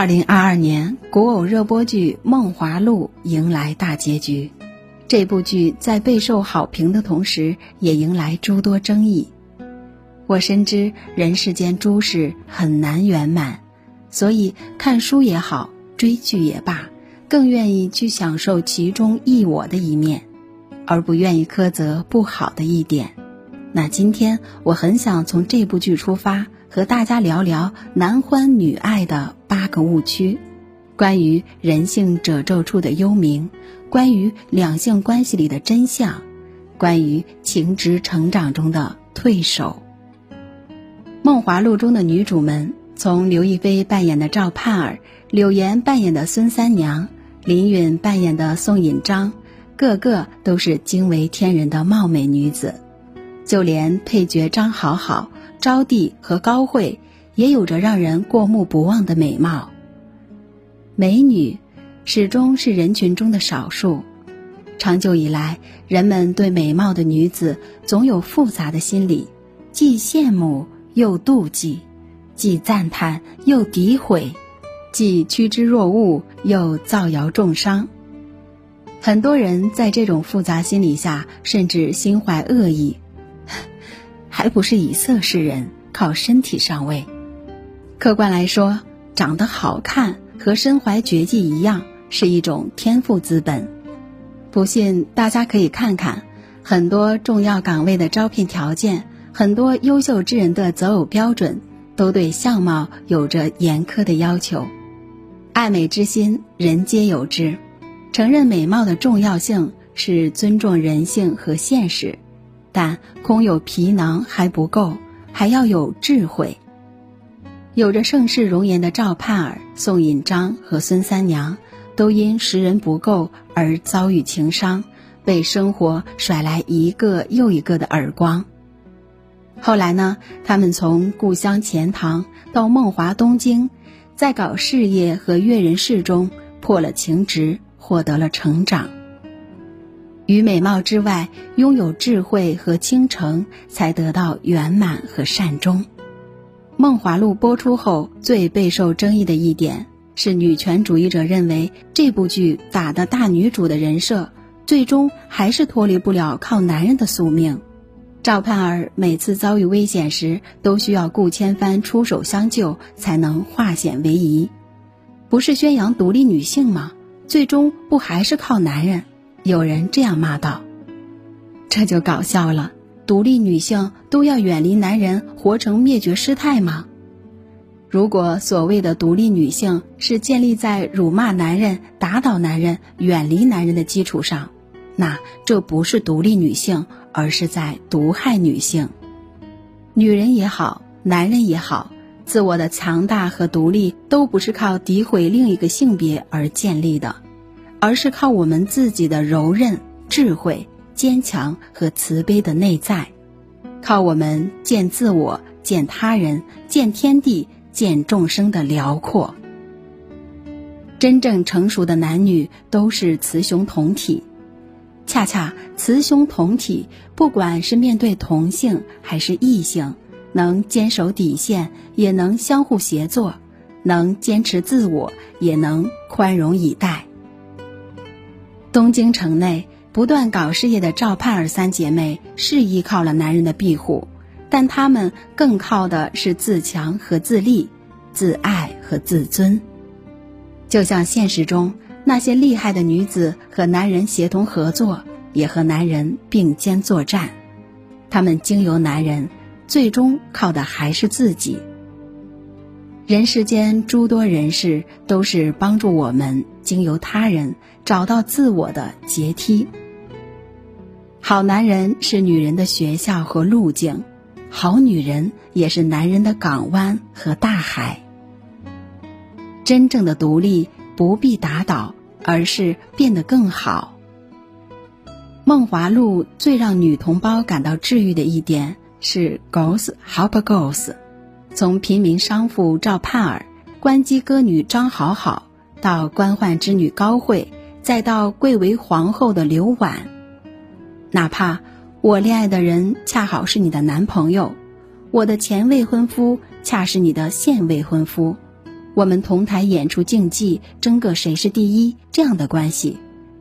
二零二二年古偶热播剧《梦华录》迎来大结局，这部剧在备受好评的同时，也迎来诸多争议。我深知人世间诸事很难圆满，所以看书也好，追剧也罢，更愿意去享受其中一我的一面，而不愿意苛责不好的一点。那今天我很想从这部剧出发。和大家聊聊男欢女爱的八个误区，关于人性褶皱处的幽冥，关于两性关系里的真相，关于情职成长中的退守。《梦华录》中的女主们，从刘亦菲扮演的赵盼儿、柳岩扮演的孙三娘、林允扮演的宋引章，个个都是惊为天人的貌美女子，就连配角张好好。招娣和高慧也有着让人过目不忘的美貌。美女始终是人群中的少数，长久以来，人们对美貌的女子总有复杂的心理，既羡慕又妒忌，既赞叹又诋毁，既趋之若鹜又造谣重伤。很多人在这种复杂心理下，甚至心怀恶意。还不是以色示人，靠身体上位。客观来说，长得好看和身怀绝技一样，是一种天赋资本。不信，大家可以看看很多重要岗位的招聘条件，很多优秀之人的择偶标准，都对相貌有着严苛的要求。爱美之心，人皆有之。承认美貌的重要性，是尊重人性和现实。但空有皮囊还不够，还要有智慧。有着盛世容颜的赵盼儿、宋引章和孙三娘，都因识人不够而遭遇情伤，被生活甩来一个又一个的耳光。后来呢，他们从故乡钱塘到梦华东京，在搞事业和阅人世中破了情执，获得了成长。于美貌之外，拥有智慧和倾城，才得到圆满和善终。《梦华录》播出后，最备受争议的一点是，女权主义者认为这部剧打的大女主的人设，最终还是脱离不了靠男人的宿命。赵盼儿每次遭遇危险时，都需要顾千帆出手相救，才能化险为夷。不是宣扬独立女性吗？最终不还是靠男人？有人这样骂道：“这就搞笑了，独立女性都要远离男人，活成灭绝师太吗？如果所谓的独立女性是建立在辱骂男人、打倒男人、远离男人的基础上，那这不是独立女性，而是在毒害女性。女人也好，男人也好，自我的强大和独立都不是靠诋毁另一个性别而建立的。”而是靠我们自己的柔韧、智慧、坚强和慈悲的内在，靠我们见自我、见他人、见天地、见众生的辽阔。真正成熟的男女都是雌雄同体，恰恰雌雄同体，不管是面对同性还是异性，能坚守底线，也能相互协作；能坚持自我，也能宽容以待。东京城内不断搞事业的赵盼儿三姐妹是依靠了男人的庇护，但她们更靠的是自强和自立，自爱和自尊。就像现实中那些厉害的女子和男人协同合作，也和男人并肩作战，她们经由男人，最终靠的还是自己。人世间诸多人事，都是帮助我们经由他人找到自我的阶梯。好男人是女人的学校和路径，好女人也是男人的港湾和大海。真正的独立不必打倒，而是变得更好。《梦华录》最让女同胞感到治愈的一点是 “Girls help girls”。从平民商妇赵盼儿、关机歌女张好好，到官宦之女高慧，再到贵为皇后的刘婉，哪怕我恋爱的人恰好是你的男朋友，我的前未婚夫恰是你的现未婚夫，我们同台演出竞技，争个谁是第一这样的关系。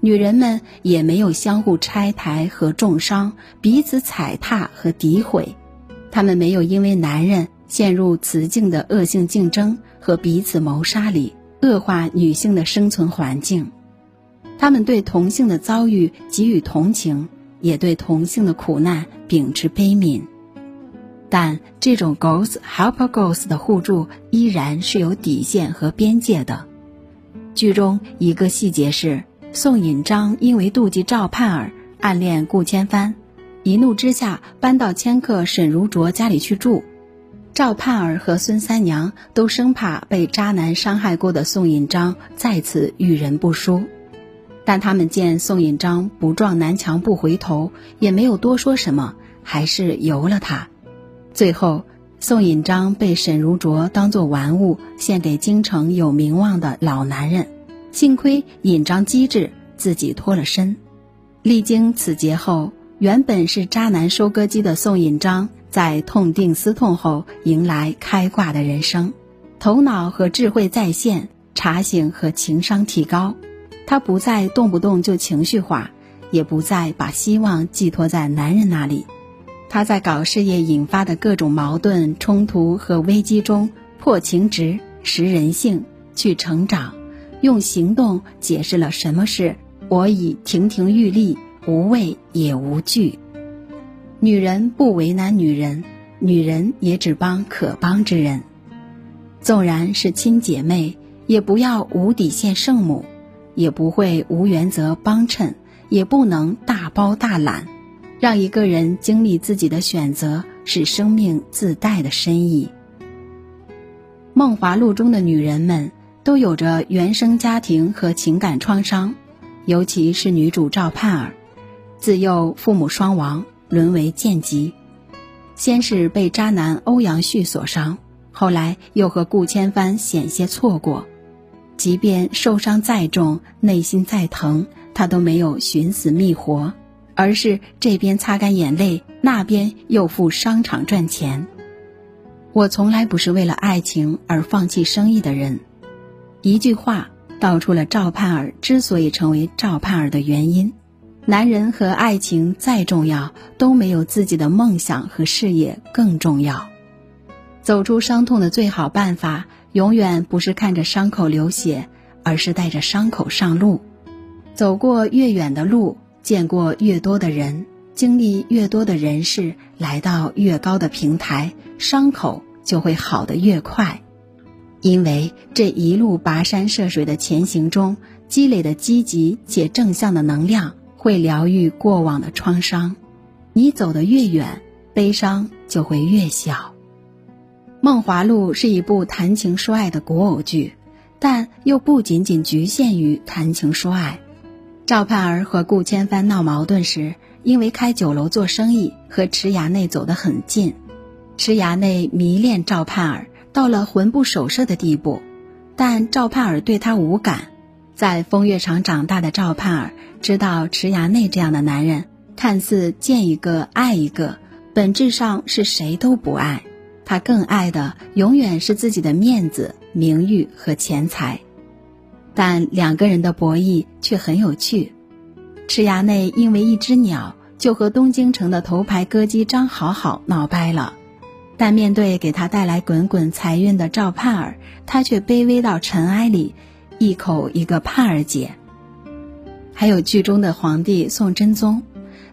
女人们也没有相互拆台和重伤，彼此踩踏和诋毁。她们没有因为男人陷入雌竞的恶性竞争和彼此谋杀里，恶化女性的生存环境。他们对同性的遭遇给予同情，也对同性的苦难秉持悲悯。但这种 girls help girls 的互助依然是有底线和边界的。剧中一个细节是。宋引章因为妒忌赵盼儿暗恋顾千帆，一怒之下搬到迁客沈如琢家里去住。赵盼儿和孙三娘都生怕被渣男伤害过的宋引章再次遇人不淑，但他们见宋引章不撞南墙不回头，也没有多说什么，还是由了他。最后，宋引章被沈如琢当作玩物献给京城有名望的老男人。幸亏尹章机智，自己脱了身。历经此劫后，原本是渣男收割机的宋引章，在痛定思痛后，迎来开挂的人生，头脑和智慧在线，茶醒和情商提高。她不再动不动就情绪化，也不再把希望寄托在男人那里。她在搞事业引发的各种矛盾冲突和危机中，破情执、识人性，去成长。用行动解释了什么是“我已亭亭玉立，无畏也无惧”。女人不为难女人，女人也只帮可帮之人。纵然是亲姐妹，也不要无底线圣母，也不会无原则帮衬，也不能大包大揽。让一个人经历自己的选择，是生命自带的深意。《梦华录》中的女人们。都有着原生家庭和情感创伤，尤其是女主赵盼儿，自幼父母双亡，沦为贱籍。先是被渣男欧阳旭所伤，后来又和顾千帆险些错过。即便受伤再重，内心再疼，他都没有寻死觅活，而是这边擦干眼泪，那边又赴商场赚钱。我从来不是为了爱情而放弃生意的人。一句话道出了赵盼儿之所以成为赵盼儿的原因：男人和爱情再重要，都没有自己的梦想和事业更重要。走出伤痛的最好办法，永远不是看着伤口流血，而是带着伤口上路。走过越远的路，见过越多的人，经历越多的人事，来到越高的平台，伤口就会好得越快。因为这一路跋山涉水的前行中，积累的积极且正向的能量，会疗愈过往的创伤。你走得越远，悲伤就会越小。《梦华录》是一部谈情说爱的古偶剧，但又不仅仅局限于谈情说爱。赵盼儿和顾千帆闹矛盾时，因为开酒楼做生意，和池衙内走得很近。池衙内迷恋赵盼儿。到了魂不守舍的地步，但赵盼儿对他无感。在风月场长大的赵盼儿知道池衙内这样的男人，看似见一个爱一个，本质上是谁都不爱。他更爱的永远是自己的面子、名誉和钱财。但两个人的博弈却很有趣。池衙内因为一只鸟，就和东京城的头牌歌姬张好好闹掰了。但面对给他带来滚滚财运的赵盼儿，他却卑微到尘埃里，一口一个盼儿姐。还有剧中的皇帝宋真宗，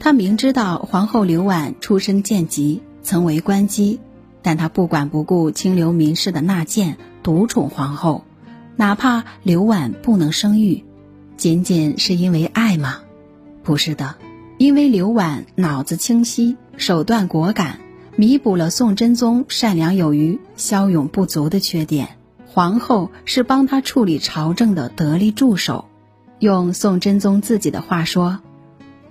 他明知道皇后刘婉出身贱籍，曾为官姬，但他不管不顾清流名士的纳谏，独宠皇后，哪怕刘婉不能生育，仅仅是因为爱吗？不是的，因为刘婉脑子清晰，手段果敢。弥补了宋真宗善良有余、骁勇不足的缺点。皇后是帮他处理朝政的得力助手。用宋真宗自己的话说：“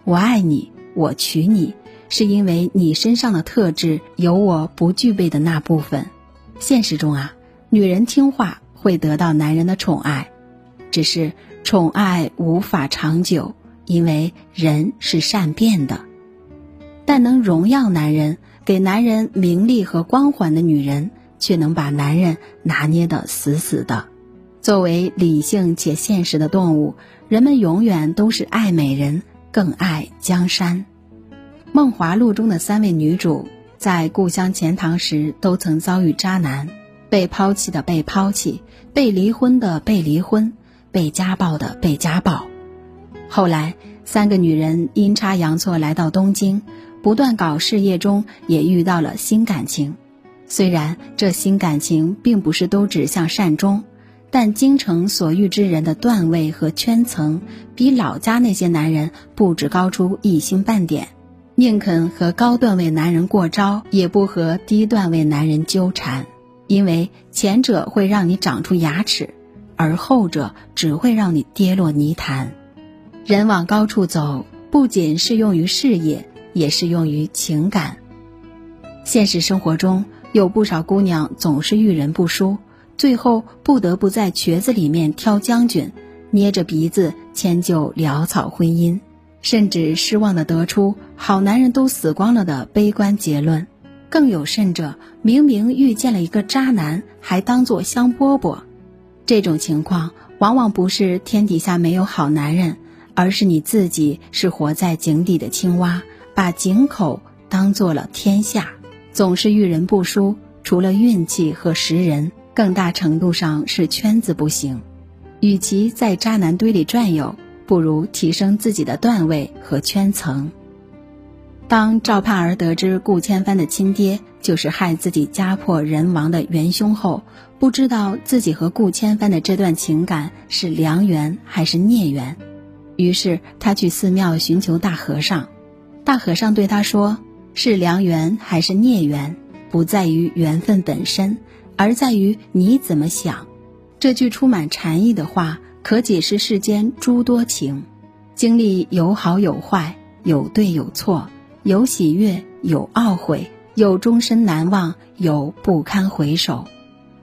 我爱你，我娶你，是因为你身上的特质有我不具备的那部分。”现实中啊，女人听话会得到男人的宠爱，只是宠爱无法长久，因为人是善变的。但能荣耀男人。给男人名利和光环的女人，却能把男人拿捏得死死的。作为理性且现实的动物，人们永远都是爱美人，更爱江山。《梦华录》中的三位女主，在故乡钱塘时都曾遭遇渣男，被抛弃的被抛弃，被离婚的被离婚，被家暴的被家暴。后来，三个女人阴差阳错来到东京，不断搞事业中也遇到了新感情。虽然这新感情并不是都指向善终。但京城所遇之人的段位和圈层，比老家那些男人不止高出一星半点，宁肯和高段位男人过招，也不和低段位男人纠缠，因为前者会让你长出牙齿，而后者只会让你跌落泥潭。人往高处走，不仅适用于事业，也适用于情感。现实生活中有不少姑娘总是遇人不淑。最后不得不在瘸子里面挑将军，捏着鼻子迁就潦草婚姻，甚至失望的得出“好男人都死光了”的悲观结论。更有甚者，明明遇见了一个渣男，还当做香饽饽。这种情况往往不是天底下没有好男人，而是你自己是活在井底的青蛙，把井口当做了天下，总是遇人不淑。除了运气和识人。更大程度上是圈子不行，与其在渣男堆里转悠，不如提升自己的段位和圈层。当赵盼儿得知顾千帆的亲爹就是害自己家破人亡的元凶后，不知道自己和顾千帆的这段情感是良缘还是孽缘，于是他去寺庙寻求大和尚。大和尚对他说：“是良缘还是孽缘，不在于缘分本身。”而在于你怎么想，这句充满禅意的话，可解释世间诸多情。经历有好有坏，有对有错，有喜悦有懊悔，有终身难忘，有不堪回首。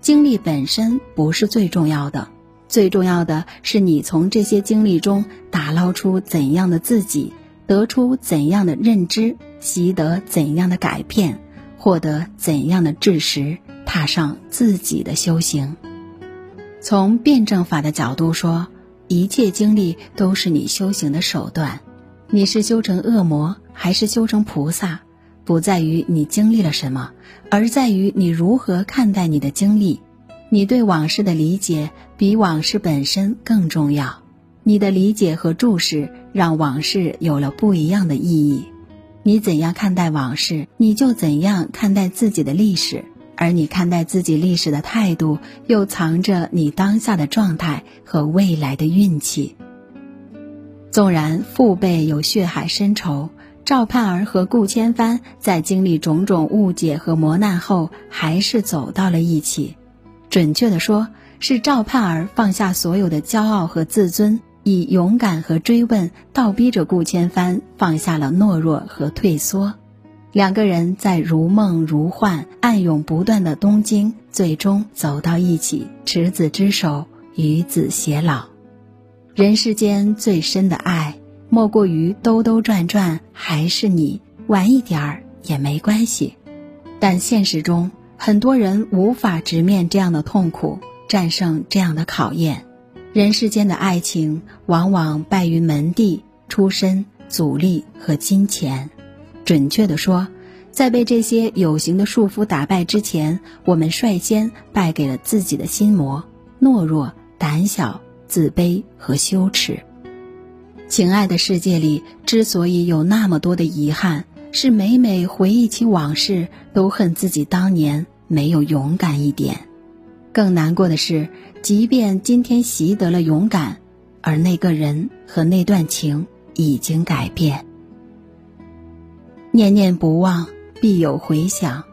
经历本身不是最重要的，最重要的是你从这些经历中打捞出怎样的自己，得出怎样的认知，习得怎样的改变，获得怎样的知识。踏上自己的修行。从辩证法的角度说，一切经历都是你修行的手段。你是修成恶魔还是修成菩萨，不在于你经历了什么，而在于你如何看待你的经历。你对往事的理解比往事本身更重要。你的理解和注视让往事有了不一样的意义。你怎样看待往事，你就怎样看待自己的历史。而你看待自己历史的态度，又藏着你当下的状态和未来的运气。纵然父辈有血海深仇，赵盼儿和顾千帆在经历种种误解和磨难后，还是走到了一起。准确的说，是赵盼儿放下所有的骄傲和自尊，以勇敢和追问倒逼着顾千帆放下了懦弱和退缩。两个人在如梦如幻、暗涌不断的东京，最终走到一起，执子之手，与子偕老。人世间最深的爱，莫过于兜兜转转还是你，晚一点儿也没关系。但现实中，很多人无法直面这样的痛苦，战胜这样的考验。人世间的爱情，往往败于门第、出身、阻力和金钱。准确的说，在被这些有形的束缚打败之前，我们率先败给了自己的心魔、懦弱、胆小、自卑和羞耻。情爱的世界里，之所以有那么多的遗憾，是每每回忆起往事，都恨自己当年没有勇敢一点。更难过的是，即便今天习得了勇敢，而那个人和那段情已经改变。念念不忘，必有回响，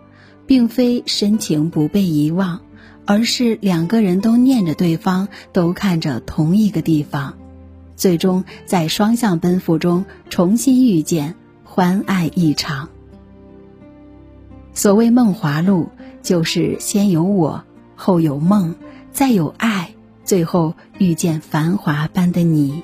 并非深情不被遗忘，而是两个人都念着对方，都看着同一个地方，最终在双向奔赴中重新遇见，欢爱一场。所谓梦华录，就是先有我，后有梦，再有爱，最后遇见繁华般的你。